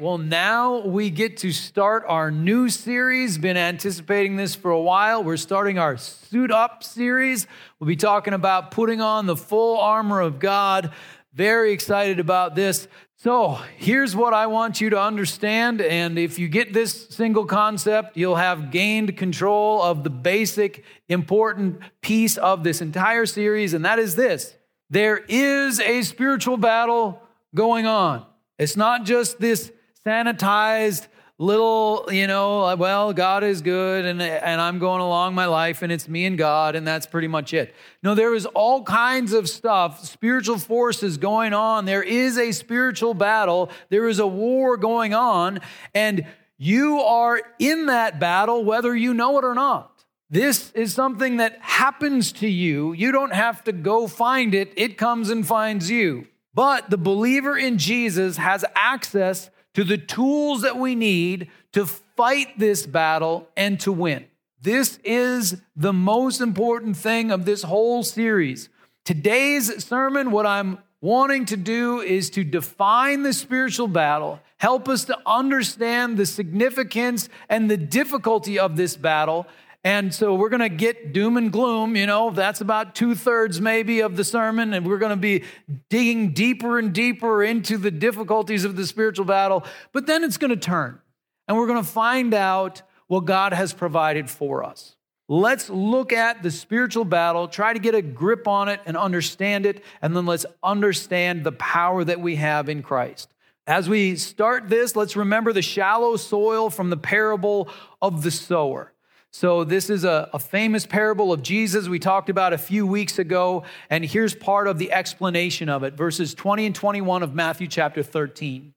Well, now we get to start our new series. Been anticipating this for a while. We're starting our Suit Up series. We'll be talking about putting on the full armor of God. Very excited about this. So, here's what I want you to understand. And if you get this single concept, you'll have gained control of the basic, important piece of this entire series. And that is this there is a spiritual battle going on. It's not just this sanitized little, you know, well, God is good and, and I'm going along my life and it's me and God and that's pretty much it. No, there is all kinds of stuff, spiritual forces going on. There is a spiritual battle, there is a war going on, and you are in that battle whether you know it or not. This is something that happens to you. You don't have to go find it, it comes and finds you. But the believer in Jesus has access to the tools that we need to fight this battle and to win. This is the most important thing of this whole series. Today's sermon, what I'm wanting to do is to define the spiritual battle, help us to understand the significance and the difficulty of this battle, and so we're going to get doom and gloom, you know, that's about two thirds maybe of the sermon. And we're going to be digging deeper and deeper into the difficulties of the spiritual battle. But then it's going to turn and we're going to find out what God has provided for us. Let's look at the spiritual battle, try to get a grip on it and understand it, and then let's understand the power that we have in Christ. As we start this, let's remember the shallow soil from the parable of the sower. So, this is a, a, famous parable of Jesus we talked about a few weeks ago, and here's part of the explanation of it verses 20 and 21 of Matthew chapter 13.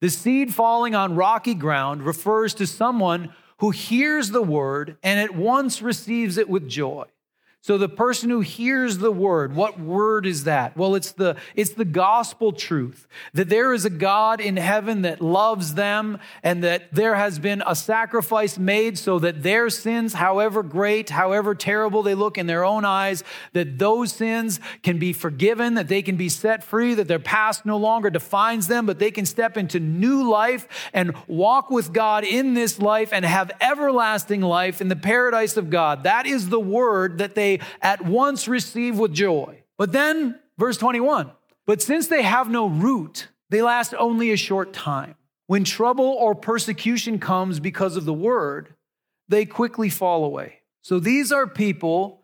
The seed falling on rocky ground refers to someone who hears the word and at once receives it with joy. So the person who hears the word, what word is that? Well, it's the, it's the gospel truth that there is a God in heaven that loves them and that there has been a sacrifice made so that their sins, however great, however terrible they look in their own eyes, that those sins can be forgiven, that they can be set free, that their past no longer defines them, but they can step into new life and walk with God in this life and have everlasting life in the paradise of God. That is the word that they at once receive with joy. But then, verse 21 But since they have no root, they last only a short time. When trouble or persecution comes because of the word, they quickly fall away. So these are people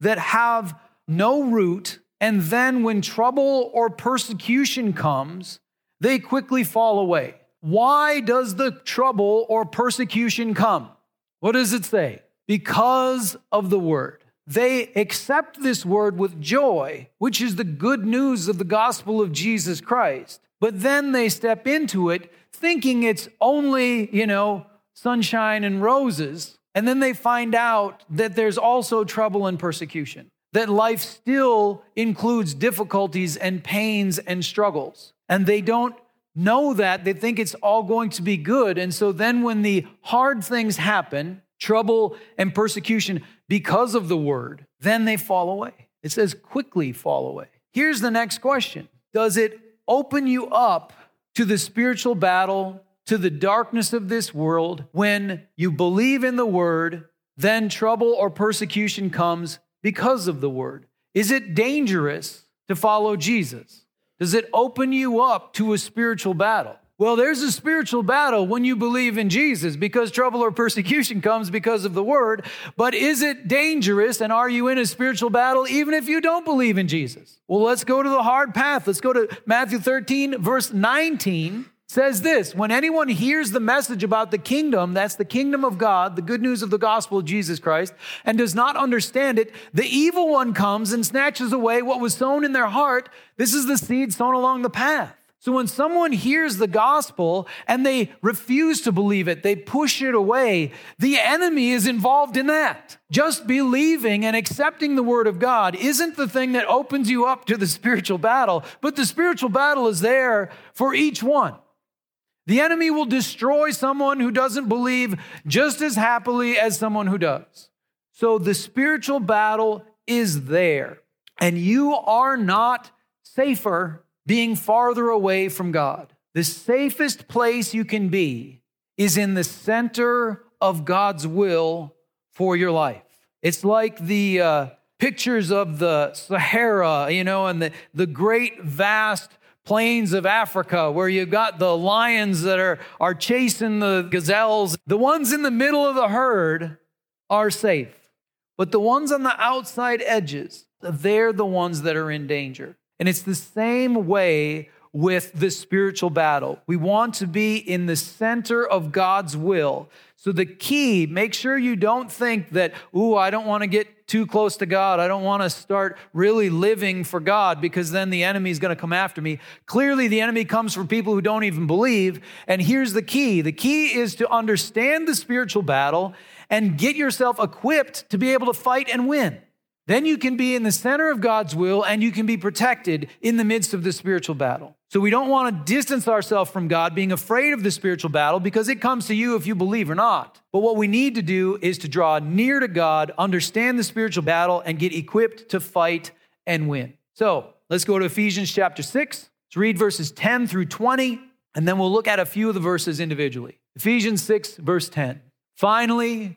that have no root, and then when trouble or persecution comes, they quickly fall away. Why does the trouble or persecution come? What does it say? Because of the word they accept this word with joy, which is the good news of the gospel of Jesus Christ. But then they step into it thinking it's only, you know, sunshine and roses. And then they find out that there's also trouble and persecution, that life still includes difficulties and pains and struggles. And they don't know that. They think it's all going to be good. And so then when the hard things happen, trouble and persecution, because of the word, then they fall away. It says quickly fall away. Here's the next question Does it open you up to the spiritual battle, to the darkness of this world when you believe in the word, then trouble or persecution comes because of the word? Is it dangerous to follow Jesus? Does it open you up to a spiritual battle? Well, there's a spiritual battle when you believe in Jesus because trouble or persecution comes because of the word. But is it dangerous and are you in a spiritual battle even if you don't believe in Jesus? Well, let's go to the hard path. Let's go to Matthew 13, verse 19 says this When anyone hears the message about the kingdom, that's the kingdom of God, the good news of the gospel of Jesus Christ, and does not understand it, the evil one comes and snatches away what was sown in their heart. This is the seed sown along the path. So when someone hears the gospel and they refuse to believe it, they push it away, the enemy is involved in that. Just believing and accepting the word of God isn't the thing that opens you up to the spiritual battle, but the spiritual battle is there for each one. The enemy will destroy someone who doesn't believe just as happily as someone who does. So the spiritual battle is there, and you are not safer being farther away from God. The safest place you can be is in the center of God's will for your life. It's like the uh, pictures of the Sahara, you know, and the, the great vast plains of Africa where you've got the lions that are, are chasing the gazelles. The ones in the middle of the herd are safe, but the ones on the outside edges, they're the ones that are in danger. And it's the same way with the spiritual battle. We want to be in the center of God's will. So the key, make sure you don't think that, ooh, I don't want to get too close to God. I don't want to start really living for God because then the enemy is going to come after me. Clearly, the enemy comes from people who don't even believe. And here's the key the key is to understand the spiritual battle and get yourself equipped to be able to fight and win. Then you can be in the center of God's will and you can be protected in the midst of the spiritual battle. So we don't want to distance ourselves from God, being afraid of the spiritual battle because it comes to you if you believe or not. But what we need to do is to draw near to God, understand the spiritual battle, and get equipped to fight and win. So let's go to Ephesians chapter 6. Let's read verses 10 through 20, and then we'll look at a few of the verses individually. Ephesians 6, verse 10. Finally,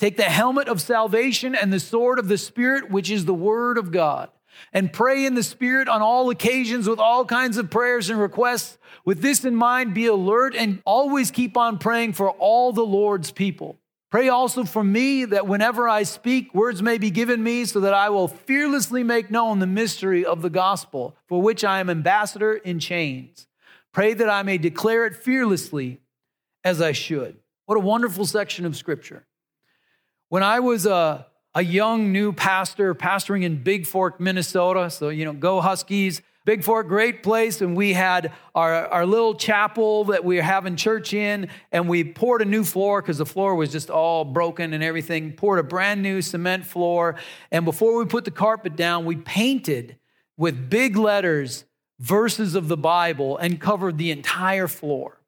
Take the helmet of salvation and the sword of the Spirit, which is the word of God, and pray in the Spirit on all occasions with all kinds of prayers and requests. With this in mind, be alert and always keep on praying for all the Lord's people. Pray also for me that whenever I speak, words may be given me so that I will fearlessly make known the mystery of the gospel, for which I am ambassador in chains. Pray that I may declare it fearlessly as I should. What a wonderful section of scripture. When I was a, a young new pastor, pastoring in Bigfork, Minnesota, so, you know, go Huskies. Bigfork, great place. And we had our, our little chapel that we were having church in, and we poured a new floor because the floor was just all broken and everything. Poured a brand new cement floor. And before we put the carpet down, we painted with big letters verses of the Bible and covered the entire floor.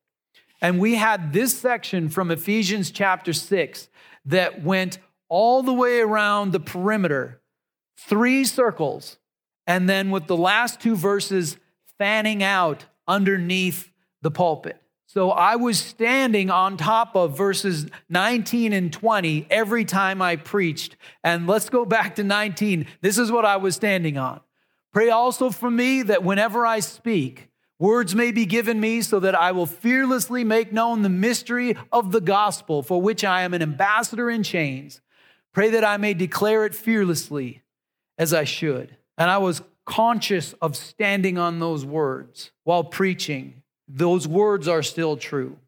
And we had this section from Ephesians chapter 6 that went all the way around the perimeter, three circles, and then with the last two verses fanning out underneath the pulpit. So I was standing on top of verses 19 and 20 every time I preached. And let's go back to 19. This is what I was standing on. Pray also for me that whenever I speak, Words may be given me so that I will fearlessly make known the mystery of the gospel for which I am an ambassador in chains. Pray that I may declare it fearlessly as I should. And I was conscious of standing on those words while preaching. Those words are still true.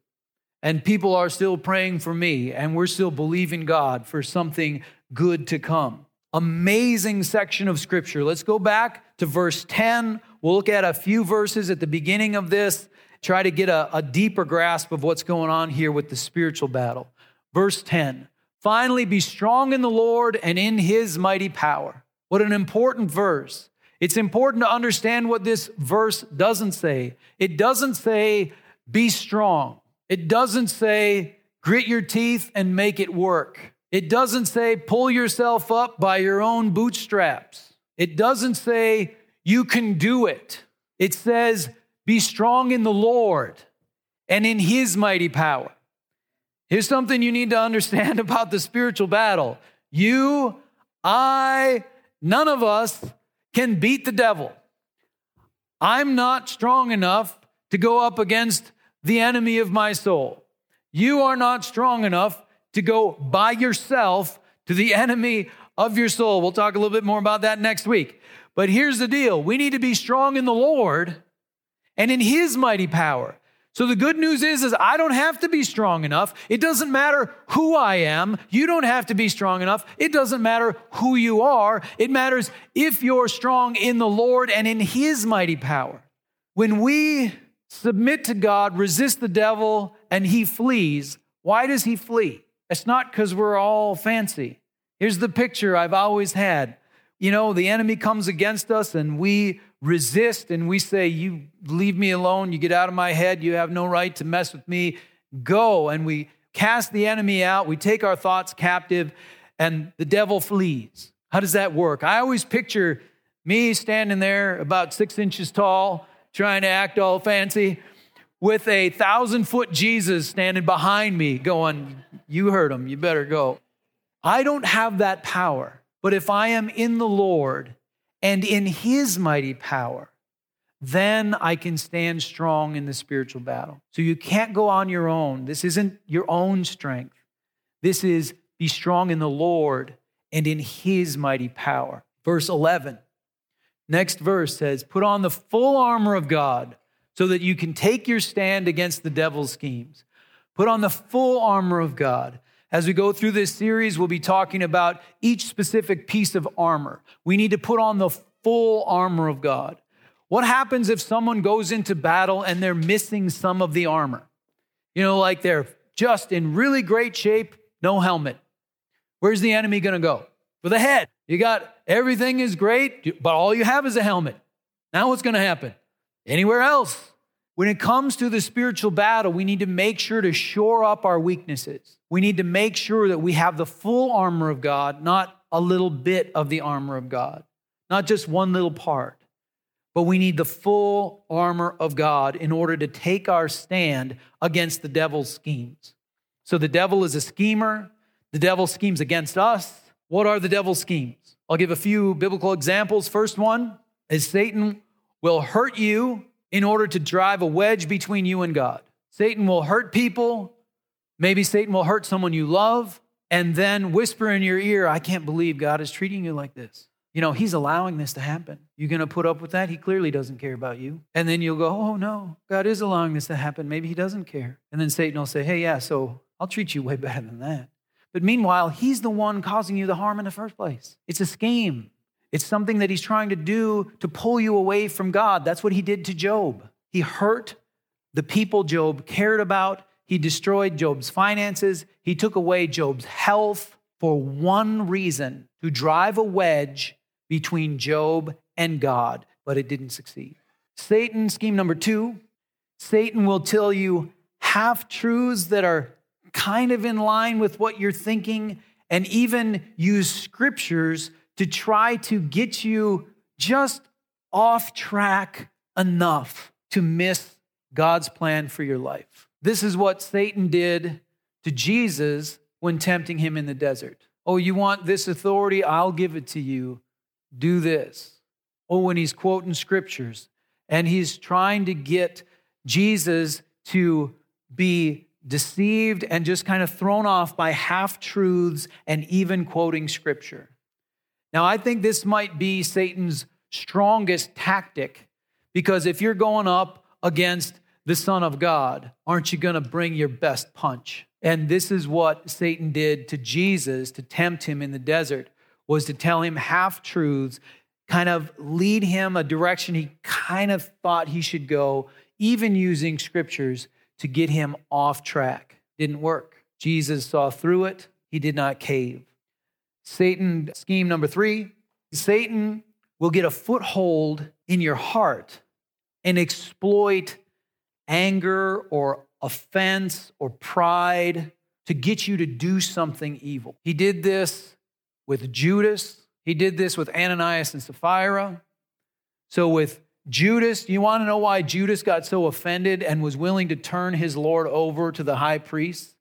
And people are still praying for me, and we're still believing God for something good to come. Amazing section of scripture. Let's go back to verse 10 We'll look at a few verses at the beginning of this, try to get a, a deeper grasp of what's going on here with the spiritual battle. Verse 10 Finally, be strong in the Lord and in his mighty power. What an important verse. It's important to understand what this verse doesn't say. It doesn't say, be strong. It doesn't say, grit your teeth and make it work. It doesn't say, pull yourself up by your own bootstraps. It doesn't say, you can do it. It says, Be strong in the Lord and in his mighty power. Here's something you need to understand about the spiritual battle you, I, none of us can beat the devil. I'm not strong enough to go up against the enemy of my soul. You are not strong enough to go by yourself to the enemy of your soul. We'll talk a little bit more about that next week. But here's the deal we need to be strong in the Lord and in his mighty power. So the good news is, is I don't have to be strong enough. It doesn't matter who I am. You don't have to be strong enough. It doesn't matter who you are. It matters if you're strong in the Lord and in his mighty power. When we submit to God, resist the devil, and he flees, why does he flee? It's not because we're all fancy. Here's the picture I've always had. You know, the enemy comes against us and we resist and we say, You leave me alone, you get out of my head, you have no right to mess with me, go. And we cast the enemy out, we take our thoughts captive, and the devil flees. How does that work? I always picture me standing there about six inches tall, trying to act all fancy, with a thousand foot Jesus standing behind me, going, You heard him, you better go. I don't have that power, but if I am in the Lord, and in his mighty power, then I can stand strong in the spiritual battle. So you can't go on your own. This isn't your own strength. This is be strong in the Lord and in his mighty power. Verse 11. Next verse says, Put on the full armor of God so that you can take your stand against the devil's schemes. Put on the full armor of God. As we go through this series, we'll be talking about each specific piece of armor. We need to put on the full armor of God. What happens if someone goes into battle and they're missing some of the armor? You know, like they're just in really great shape, no helmet. Where's the enemy going to go? For the head. You got everything is great, but all you have is a helmet. Now what's going to happen? Anywhere else? When it comes to the spiritual battle, we need to make sure to shore up our weaknesses. We need to make sure that we have the full armor of God, not a little bit of the armor of God, not just one little part. But we need the full armor of God in order to take our stand against the devil's schemes. So the devil is a schemer. The devil schemes against us. What are the devil's schemes? I'll give a few biblical examples. First one is Satan will hurt you in order to drive a wedge between you and God. Satan will hurt people. Maybe Satan will hurt someone you love and then whisper in your ear, I can't believe God is treating you like this. You know, he's allowing this to happen. You're going to put up with that? He clearly doesn't care about you. And then you'll go, oh no, God is allowing this to happen. Maybe he doesn't care. And then Satan will say, hey, yeah, so I'll treat you way better than that. But meanwhile, he's the one causing you the harm in the first place. It's a scheme. It's something that he's trying to do to pull you away from God. That's what he did to Job. He hurt the people Job cared about. He destroyed Job's finances. He took away Job's health for one reason to drive a wedge between Job and God, but it didn't succeed. Satan, scheme number two, Satan will tell you half truths that are kind of in line with what you're thinking and even use scriptures to try to get you just off track enough to miss God's plan for your life. This is what Satan did to Jesus when tempting him in the desert. Oh, you want this authority? I'll give it to you. Do this. Oh, when he's quoting scriptures and he's trying to get Jesus to be deceived and just kind of thrown off by half truths and even quoting scripture. Now, I think this might be Satan's strongest tactic because if you're going up against the Son of God, aren't you going to bring your best punch? And this is what Satan did to Jesus to tempt him in the desert was to tell him half truths, kind of lead him a direction he kind of thought he should go, even using scriptures to get him off track. Didn't work. Jesus saw through it. He did not cave. Satan, scheme number three Satan will get a foothold in your heart and exploit anger or offense or pride to get you to do something evil. He did this with Judas, he did this with Ananias and Sapphira. So, with Judas, you want to know why Judas got so offended and was willing to turn his Lord over to the high priest?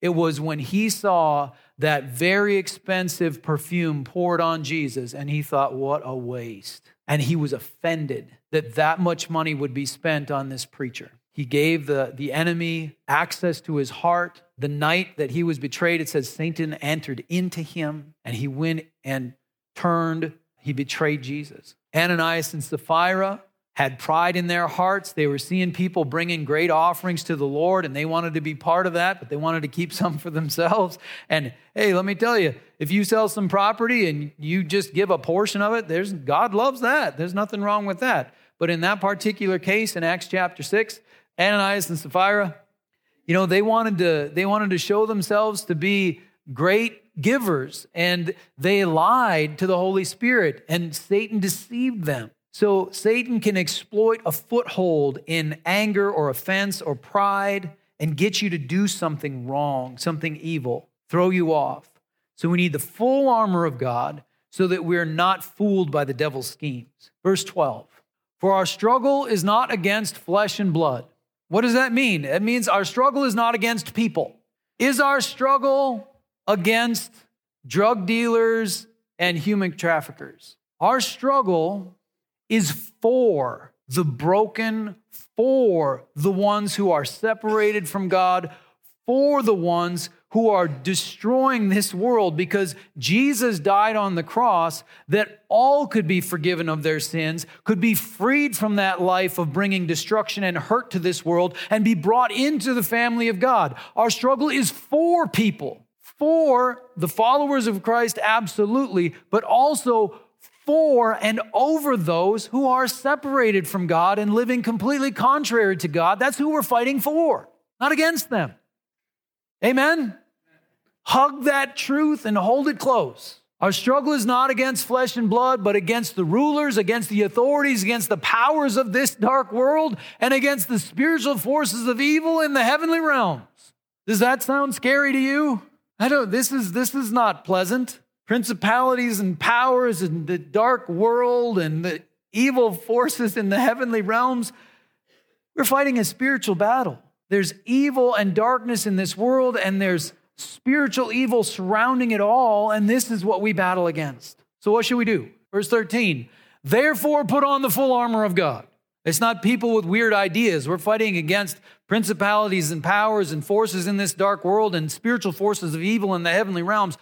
It was when he saw that very expensive perfume poured on Jesus, and he thought, what a waste. And he was offended that that much money would be spent on this preacher. He gave the, the enemy access to his heart. The night that he was betrayed, it says Satan entered into him, and he went and turned, he betrayed Jesus. Ananias and Sapphira had pride in their hearts. They were seeing people bringing great offerings to the Lord and they wanted to be part of that, but they wanted to keep some for themselves. And hey, let me tell you, if you sell some property and you just give a portion of it, there's God loves that. There's nothing wrong with that. But in that particular case in Acts chapter 6, Ananias and Sapphira, you know, they wanted to they wanted to show themselves to be great givers and they lied to the Holy Spirit and Satan deceived them. So Satan can exploit a foothold in anger or offense or pride and get you to do something wrong, something evil, throw you off. So we need the full armor of God so that we're not fooled by the devil's schemes. Verse 12 For our struggle is not against flesh and blood. What does that mean? It means our struggle is not against people. Is our struggle against drug dealers and human traffickers? Our struggle is for the broken, for the ones who are separated from God, for the ones who are destroying this world because Jesus died on the cross that all could be forgiven of their sins, could be freed from that life of bringing destruction and hurt to this world, and be brought into the family of God. Our struggle is for people, for the followers of Christ, absolutely, but also for and over those who are separated from God and living completely contrary to God. That's who we're fighting for, not against them. Amen? Hug that truth and hold it close. Our struggle is not against flesh and blood, but against the rulers, against the authorities, against the powers of this dark world, and against the spiritual forces of evil in the heavenly realms. Does that sound scary to you? I don't, this is, this is not pleasant principalities and powers and the dark world and the evil forces in the heavenly realms. We're fighting a spiritual battle. There's evil and darkness in this world, and there's spiritual evil surrounding it all, and this is what we battle against. So, what should we do? Verse 13, therefore put on the full armor of God. It's not people with weird ideas. We're fighting against principalities and powers and forces in this dark world and spiritual forces of evil in the heavenly realms.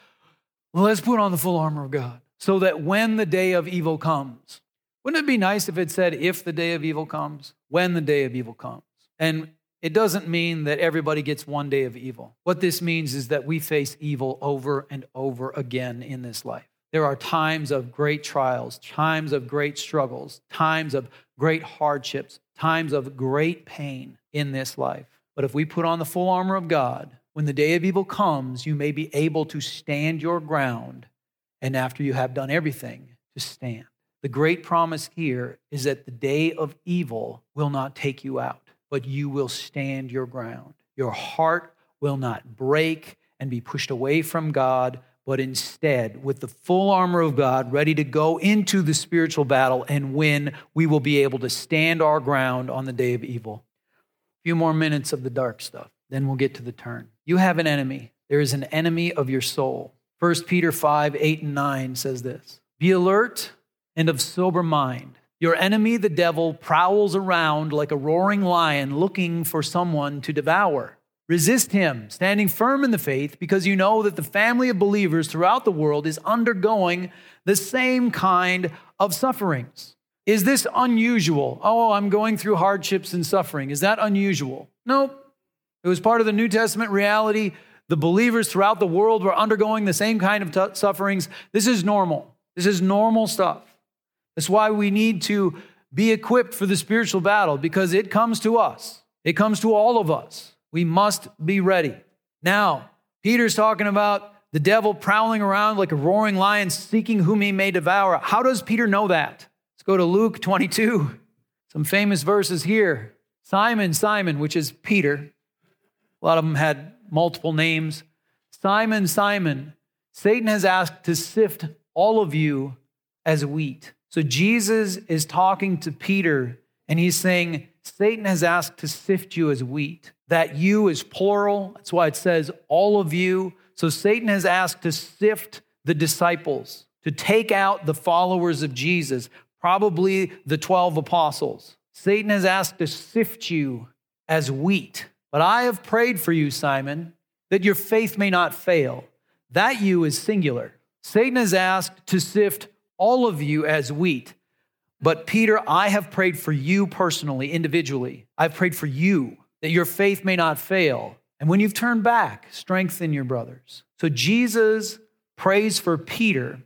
Let's put on the full armor of God so that when the day of evil comes, wouldn't it be nice if it said, if the day of evil comes, when the day of evil comes? And it doesn't mean that everybody gets one day of evil. What this means is that we face evil over and over again in this life. There are times of great trials, times of great struggles, times of great hardships, times of great pain in this life. But if we put on the full armor of God, when the day of evil comes, you may be able to stand your ground, and after you have done everything, to stand. The great promise here is that the day of evil will not take you out, but you will stand your ground. Your heart will not break and be pushed away from God, but instead, with the full armor of God, ready to go into the spiritual battle and win, we will be able to stand our ground on the day of evil. A few more minutes of the dark stuff, then we'll get to the turn. You have an enemy. There is an enemy of your soul. 1 Peter 5 8 and 9 says this Be alert and of sober mind. Your enemy, the devil, prowls around like a roaring lion looking for someone to devour. Resist him, standing firm in the faith, because you know that the family of believers throughout the world is undergoing the same kind of sufferings. Is this unusual? Oh, I'm going through hardships and suffering. Is that unusual? Nope. It was part of the New Testament reality. The believers throughout the world were undergoing the same kind of t- sufferings. This is normal. This is normal stuff. That's why we need to be equipped for the spiritual battle because it comes to us, it comes to all of us. We must be ready. Now, Peter's talking about the devil prowling around like a roaring lion seeking whom he may devour. How does Peter know that? Let's go to Luke 22. Some famous verses here. Simon, Simon, which is Peter, a lot of them had multiple names. Simon, Simon, Satan has asked to sift all of you as wheat. So Jesus is talking to Peter and he's saying, Satan has asked to sift you as wheat. That you is plural. That's why it says all of you. So Satan has asked to sift the disciples, to take out the followers of Jesus, probably the 12 apostles. Satan has asked to sift you as wheat. But I have prayed for you, Simon, that your faith may not fail. That you is singular. Satan has asked to sift all of you as wheat. But Peter, I have prayed for you personally, individually. I've prayed for you that your faith may not fail. And when you've turned back, strengthen your brothers. So Jesus prays for Peter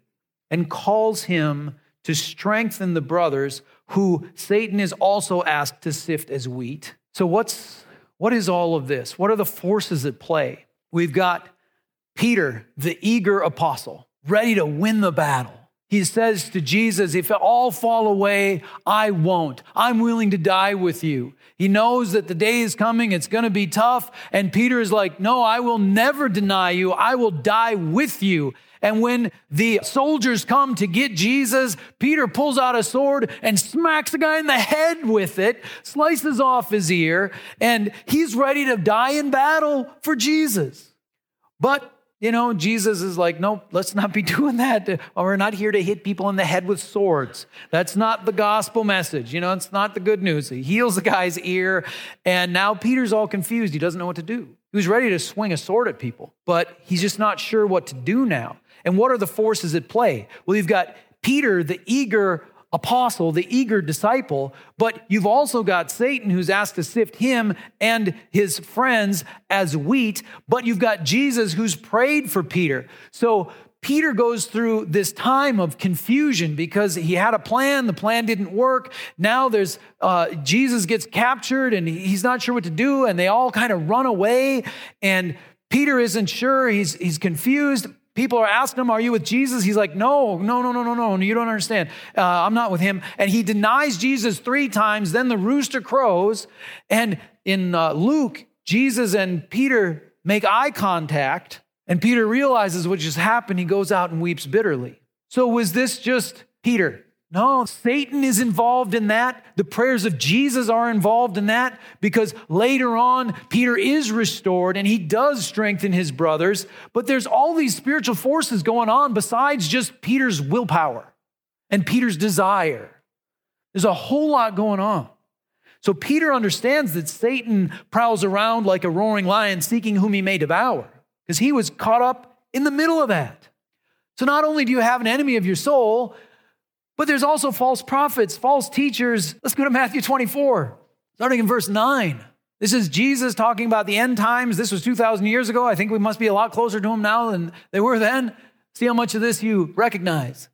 and calls him to strengthen the brothers who Satan is also asked to sift as wheat. So what's what is all of this? What are the forces at play? We've got Peter, the eager apostle, ready to win the battle. He says to Jesus, If all fall away, I won't. I'm willing to die with you. He knows that the day is coming, it's going to be tough. And Peter is like, No, I will never deny you. I will die with you. And when the soldiers come to get Jesus, Peter pulls out a sword and smacks the guy in the head with it, slices off his ear, and he's ready to die in battle for Jesus. But you know, Jesus is like, nope, let's not be doing that. We're not here to hit people in the head with swords. That's not the gospel message. You know, it's not the good news. He heals the guy's ear, and now Peter's all confused. He doesn't know what to do. He was ready to swing a sword at people, but he's just not sure what to do now. And what are the forces at play? Well, you've got Peter, the eager apostle, the eager disciple, but you've also got Satan who's asked to sift him and his friends as wheat, but you've got Jesus who's prayed for Peter. So Peter goes through this time of confusion because he had a plan, the plan didn't work. Now there's uh, Jesus gets captured and he's not sure what to do, and they all kind of run away. And Peter isn't sure, he's, he's confused. People are asking him, Are you with Jesus? He's like, No, no, no, no, no, no. You don't understand. Uh, I'm not with him. And he denies Jesus three times. Then the rooster crows. And in uh, Luke, Jesus and Peter make eye contact. And Peter realizes what just happened. He goes out and weeps bitterly. So was this just Peter? No, Satan is involved in that. The prayers of Jesus are involved in that because later on, Peter is restored and he does strengthen his brothers. But there's all these spiritual forces going on besides just Peter's willpower and Peter's desire. There's a whole lot going on. So Peter understands that Satan prowls around like a roaring lion seeking whom he may devour because he was caught up in the middle of that. So not only do you have an enemy of your soul, but there's also false prophets, false teachers. Let's go to Matthew 24, starting in verse 9. This is Jesus talking about the end times. This was 2,000 years ago. I think we must be a lot closer to him now than they were then. See how much of this you recognize.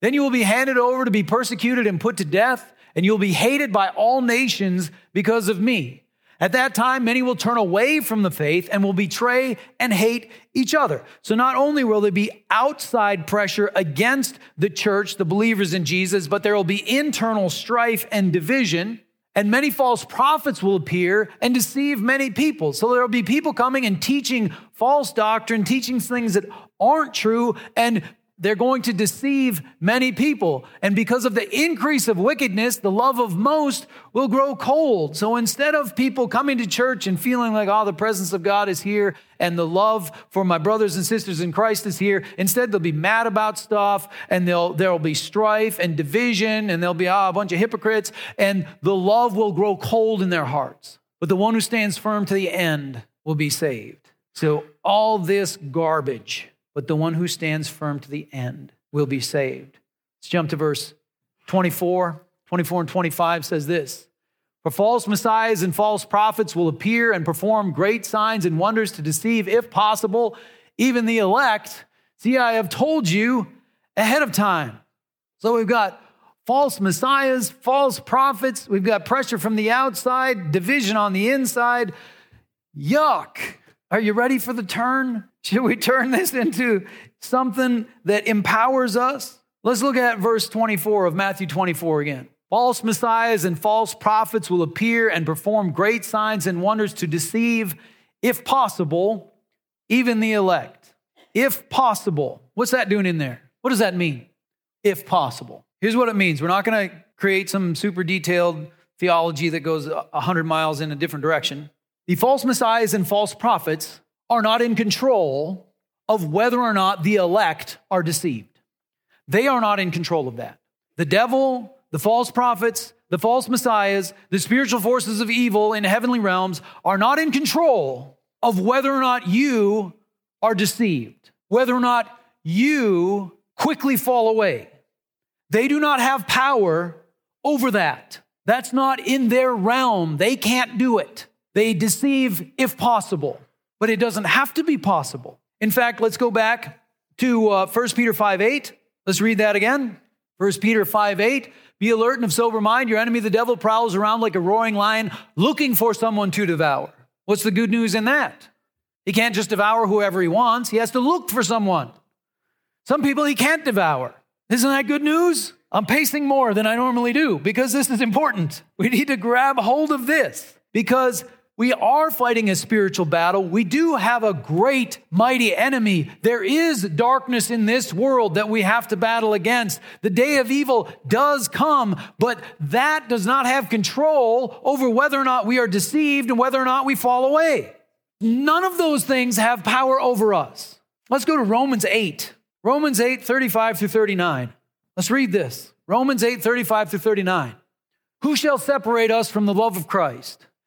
Then you will be handed over to be persecuted and put to death, and you'll be hated by all nations because of me. At that time, many will turn away from the faith and will betray and hate each other. So not only will there be outside pressure against the church, the believers in Jesus, but there will be internal strife and division. And many false prophets will appear and deceive many people. So there will be people coming and teaching false doctrine, teaching things that aren't true, and they're going to deceive many people. And because of the increase of wickedness, the love of most will grow cold. So instead of people coming to church and feeling like, oh, the presence of God is here and the love for my brothers and sisters in Christ is here, instead they'll be mad about stuff and they'll, there'll be strife and division and there'll be oh, a bunch of hypocrites and the love will grow cold in their hearts. But the one who stands firm to the end will be saved. So all this garbage but the one who stands firm to the end will be saved. Let's jump to verse 24. 24 and 25 says this For false messiahs and false prophets will appear and perform great signs and wonders to deceive, if possible, even the elect. See, I have told you ahead of time. So we've got false messiahs, false prophets, we've got pressure from the outside, division on the inside. Yuck. Are you ready for the turn? Should we turn this into something that empowers us? Let's look at verse 24 of Matthew 24 again. False messiahs and false prophets will appear and perform great signs and wonders to deceive, if possible, even the elect. If possible. What's that doing in there? What does that mean? If possible. Here's what it means. We're not going to create some super detailed theology that goes 100 miles in a different direction. The false messiahs and false prophets are not in control of whether or not the elect are deceived. They are not in control of that. The devil, the false prophets, the false messiahs, the spiritual forces of evil in heavenly realms are not in control of whether or not you are deceived, whether or not you quickly fall away. They do not have power over that. That's not in their realm. They can't do it. They deceive if possible, but it doesn't have to be possible. In fact, let's go back to uh, 1 Peter 5 8. Let's read that again. 1 Peter 5 8. Be alert and of sober mind. Your enemy, the devil, prowls around like a roaring lion looking for someone to devour. What's the good news in that? He can't just devour whoever he wants, he has to look for someone. Some people he can't devour. Isn't that good news? I'm pacing more than I normally do because this is important. We need to grab hold of this because we are fighting a spiritual battle. We do have a great, mighty enemy. There is darkness in this world that we have to battle against. The day of evil does come, but that does not have control over whether or not we are deceived and whether or not we fall away. None of those things have power over us. Let's go to Romans 8. Romans 8, 35 through 39. Let's read this. Romans 8, 35 through 39. Who shall separate us from the love of Christ?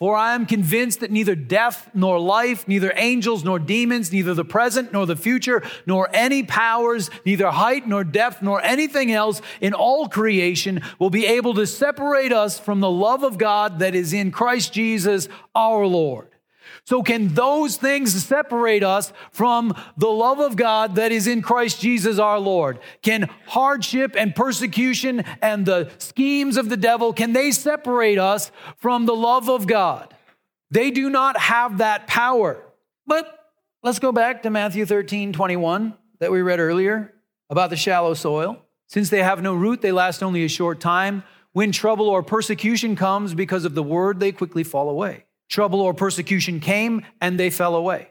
For I am convinced that neither death nor life, neither angels nor demons, neither the present nor the future, nor any powers, neither height nor depth, nor anything else in all creation will be able to separate us from the love of God that is in Christ Jesus our Lord. So, can those things separate us from the love of God that is in Christ Jesus our Lord? Can hardship and persecution and the schemes of the devil, can they separate us from the love of God? They do not have that power. But let's go back to Matthew 13, 21 that we read earlier about the shallow soil. Since they have no root, they last only a short time. When trouble or persecution comes because of the word, they quickly fall away trouble or persecution came and they fell away.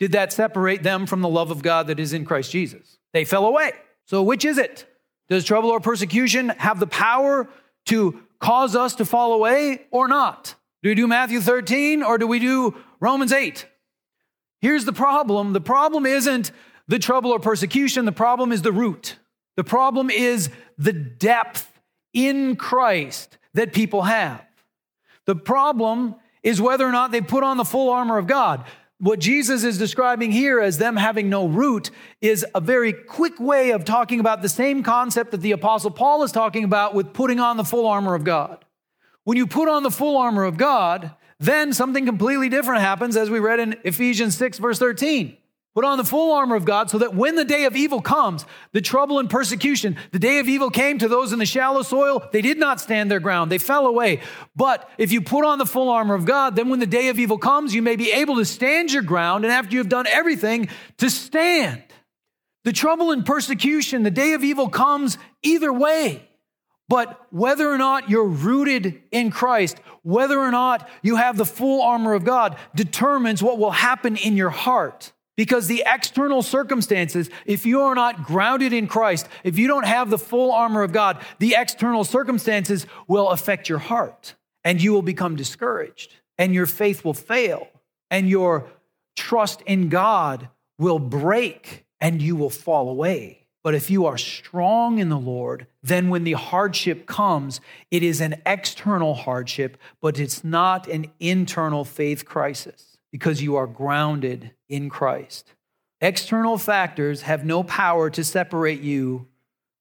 Did that separate them from the love of God that is in Christ Jesus? They fell away. So, which is it? Does trouble or persecution have the power to cause us to fall away or not? Do we do Matthew 13 or do we do Romans 8? Here's the problem the problem isn't the trouble or persecution, the problem is the root. The problem is the depth in Christ that people have. The problem is whether or not they put on the full armor of God. What Jesus is describing here as them having no root is a very quick way of talking about the same concept that the Apostle Paul is talking about with putting on the full armor of God. When you put on the full armor of God, then something completely different happens, as we read in Ephesians 6, verse 13. Put on the full armor of God so that when the day of evil comes, the trouble and persecution, the day of evil came to those in the shallow soil, they did not stand their ground. They fell away. But if you put on the full armor of God, then when the day of evil comes, you may be able to stand your ground. And after you've done everything, to stand. The trouble and persecution, the day of evil comes either way. But whether or not you're rooted in Christ, whether or not you have the full armor of God, determines what will happen in your heart. Because the external circumstances, if you are not grounded in Christ, if you don't have the full armor of God, the external circumstances will affect your heart and you will become discouraged and your faith will fail and your trust in God will break and you will fall away. But if you are strong in the Lord, then when the hardship comes, it is an external hardship, but it's not an internal faith crisis because you are grounded in Christ. External factors have no power to separate you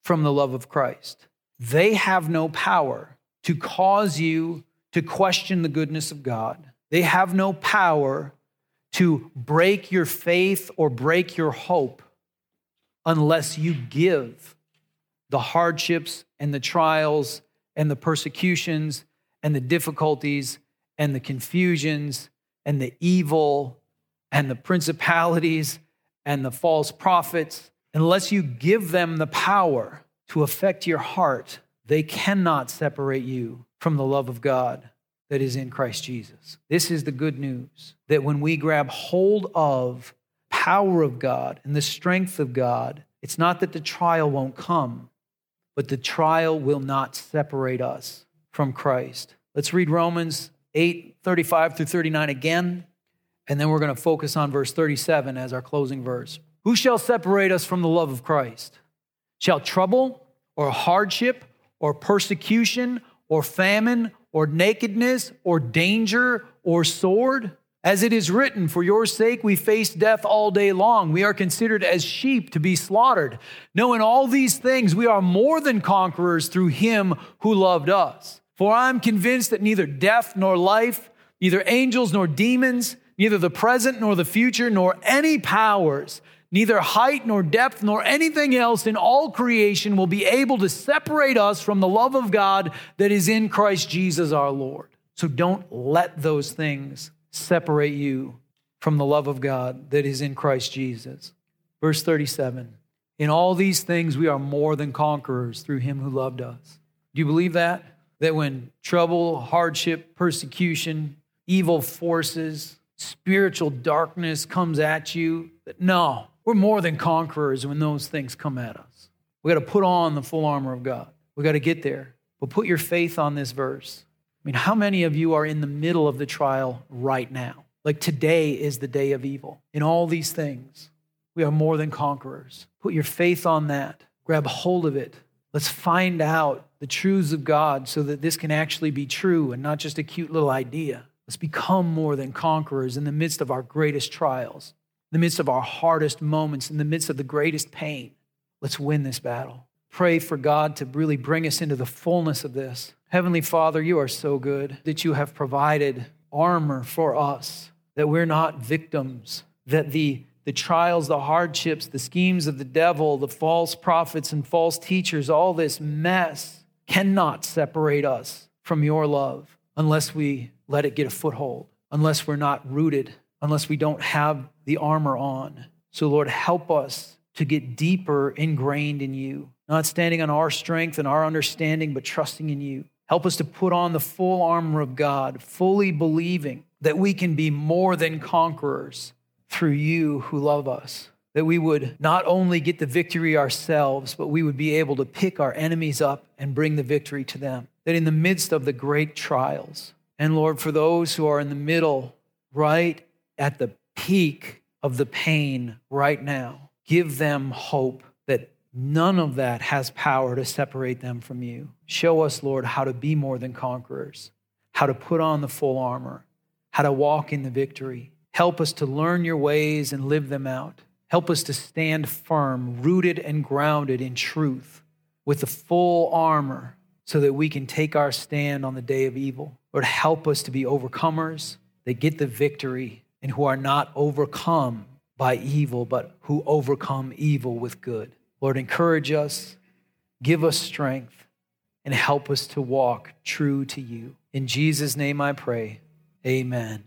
from the love of Christ. They have no power to cause you to question the goodness of God. They have no power to break your faith or break your hope unless you give the hardships and the trials and the persecutions and the difficulties and the confusions and the evil and the principalities and the false prophets, unless you give them the power to affect your heart, they cannot separate you from the love of God that is in Christ Jesus. This is the good news that when we grab hold of power of God and the strength of God, it's not that the trial won't come, but the trial will not separate us from Christ. Let's read Romans 8 35 through 39 again. And then we're going to focus on verse 37 as our closing verse. Who shall separate us from the love of Christ? Shall trouble or hardship or persecution or famine or nakedness or danger or sword? As it is written, For your sake we face death all day long. We are considered as sheep to be slaughtered. No, in all these things we are more than conquerors through him who loved us. For I am convinced that neither death nor life, neither angels nor demons, neither the present nor the future, nor any powers, neither height nor depth nor anything else in all creation will be able to separate us from the love of God that is in Christ Jesus our Lord. So don't let those things separate you from the love of God that is in Christ Jesus. Verse 37 In all these things we are more than conquerors through him who loved us. Do you believe that? That when trouble, hardship, persecution, evil forces, spiritual darkness comes at you, that no, we're more than conquerors when those things come at us. We got to put on the full armor of God. We got to get there. But put your faith on this verse I mean, how many of you are in the middle of the trial right now? Like today is the day of evil. In all these things, we are more than conquerors. Put your faith on that. Grab hold of it. Let's find out the truths of God so that this can actually be true and not just a cute little idea. Let's become more than conquerors in the midst of our greatest trials, in the midst of our hardest moments, in the midst of the greatest pain. Let's win this battle. Pray for God to really bring us into the fullness of this Heavenly Father, you are so good that you have provided armor for us, that we're not victims, that the, the trials, the hardships, the schemes of the devil, the false prophets and false teachers, all this mess cannot separate us from your love unless we let it get a foothold, unless we're not rooted, unless we don't have the armor on. So, Lord, help us to get deeper ingrained in you, not standing on our strength and our understanding, but trusting in you. Help us to put on the full armor of God, fully believing that we can be more than conquerors through you who love us. That we would not only get the victory ourselves, but we would be able to pick our enemies up and bring the victory to them. That in the midst of the great trials, and Lord, for those who are in the middle, right at the peak of the pain right now, give them hope that None of that has power to separate them from you. Show us, Lord, how to be more than conquerors, how to put on the full armor, how to walk in the victory. Help us to learn your ways and live them out. Help us to stand firm, rooted and grounded in truth with the full armor so that we can take our stand on the day of evil. Lord, help us to be overcomers that get the victory and who are not overcome by evil, but who overcome evil with good. Lord, encourage us, give us strength, and help us to walk true to you. In Jesus' name I pray. Amen.